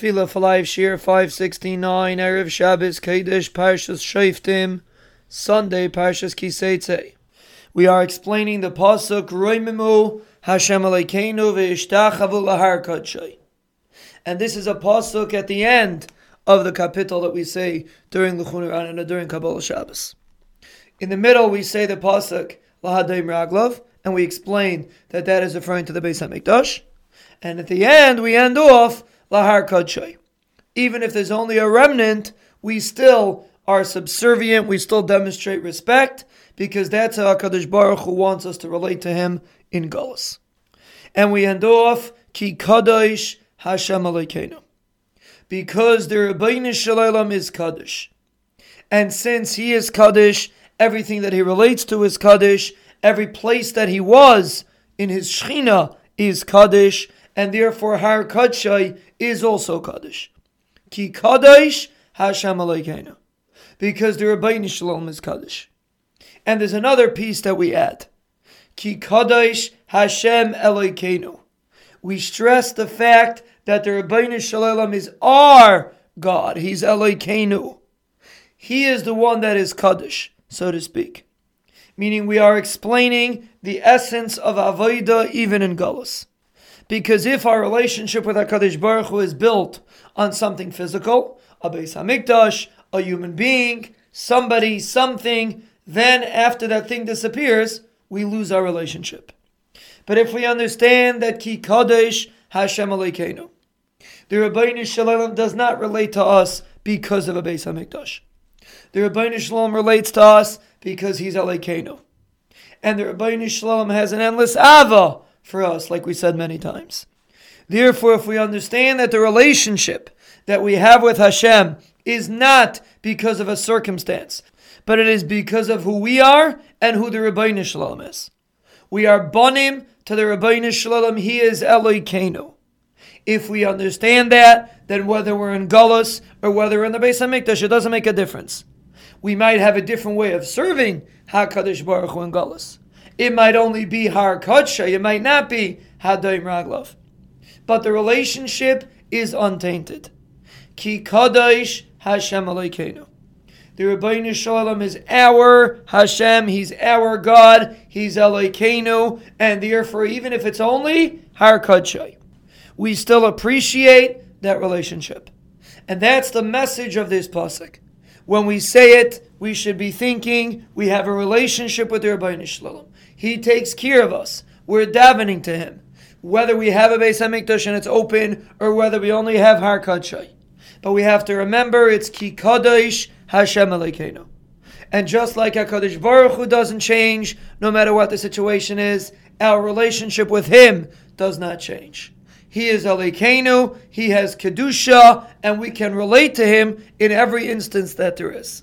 Tefillah for Life Shiur 569, Erev Shabbos, Kodesh, Parshas Shoftim, Sunday, Parshas Kiseitze. We are explaining the Pasuk, Roimimu Hashem Alekeinu Ve'ishtachavu Lahar Kodshay. And this is a Pasuk at the end of the kapitel that we say during Luchun and during Kabbalah Shabbos. In the middle, we say the Pasuk, Lahadayim Raglav, and we explain that that is referring to the Beis HaMikdash. And at the end, we end off lahar kadshay. Even if there's only a remnant, we still are subservient. We still demonstrate respect because that's how Hakadosh Baruch Hu wants us to relate to Him in Gullus. And we end off ki kadosh Hashem Alekeinu, because the Ribbono Shel Olam is kaddish, and since He is kaddish, everything that He relates to is kaddish. Every place that He was in His Shechina is kaddish and therefore Har Kadshai is also Kaddish. Ki Kadosh Hashem Aleikeinu. Because the Ribbono Shel Olam is Kaddish. And there's another piece that we add. Ki Kadosh Hashem Aleikeinu. We stress the fact that the Ribbono Shel Olam is our God. He's Aleikeinu. He is the one that is Kaddish, so to speak. Meaning we are explaining the essence of Avodah even in Gullus. Because if our relationship with HaKadosh Baruch Hu is built on something physical, a Beis HaMikdash, a human being, somebody, something, then after that thing disappears, we lose our relationship. But if we understand that Ki Kadosh Hashem Aleikeinu, the Ribbono Shel Olam does not relate to us because of a Beis HaMikdash. The Ribbono Shel Olam relates to us because he's Aleikeinu. And the Ribbono Shel Olam has an endless Ava for us, like we said many times. Therefore, if we understand that the relationship that we have with Hashem is not because of a circumstance, but it is because of who we are and who the Ribbono Shel Olam is. We are bonim to the Ribbono Shel Olam. He is Eloikeinu. If we understand that, then whether we're in Gullus or whether we're in the Beis Hamikdash, it doesn't make a difference. We might have a different way of serving Hakadosh Baruch Hu in Gullus. It might only be Har Kadsha, it might not be Hadayim Raglav. But the relationship is untainted. Ki Kadosh Hashem Aleikeinu. The Ribbono Shel Olam is our Hashem, He's our God, He's Aleikeinu, and therefore, even if it's only Har Kadsha, we still appreciate that relationship. And that's the message of this pasuk. When we say it, we should be thinking we have a relationship with the Ribbono Shel Olam. He takes care of us. We're davening to Him. Whether we have a Beis HaMikdash and it's open, or whether we only have Har Kadshay. But we have to remember it's Ki Kadosh Hashem Aleikeinu. And just like HaKadosh Baruch Hu doesn't change, no matter what the situation is, our relationship with Him does not change. He is Aleikeinu, He has Kedusha, and we can relate to Him in every instance that there is.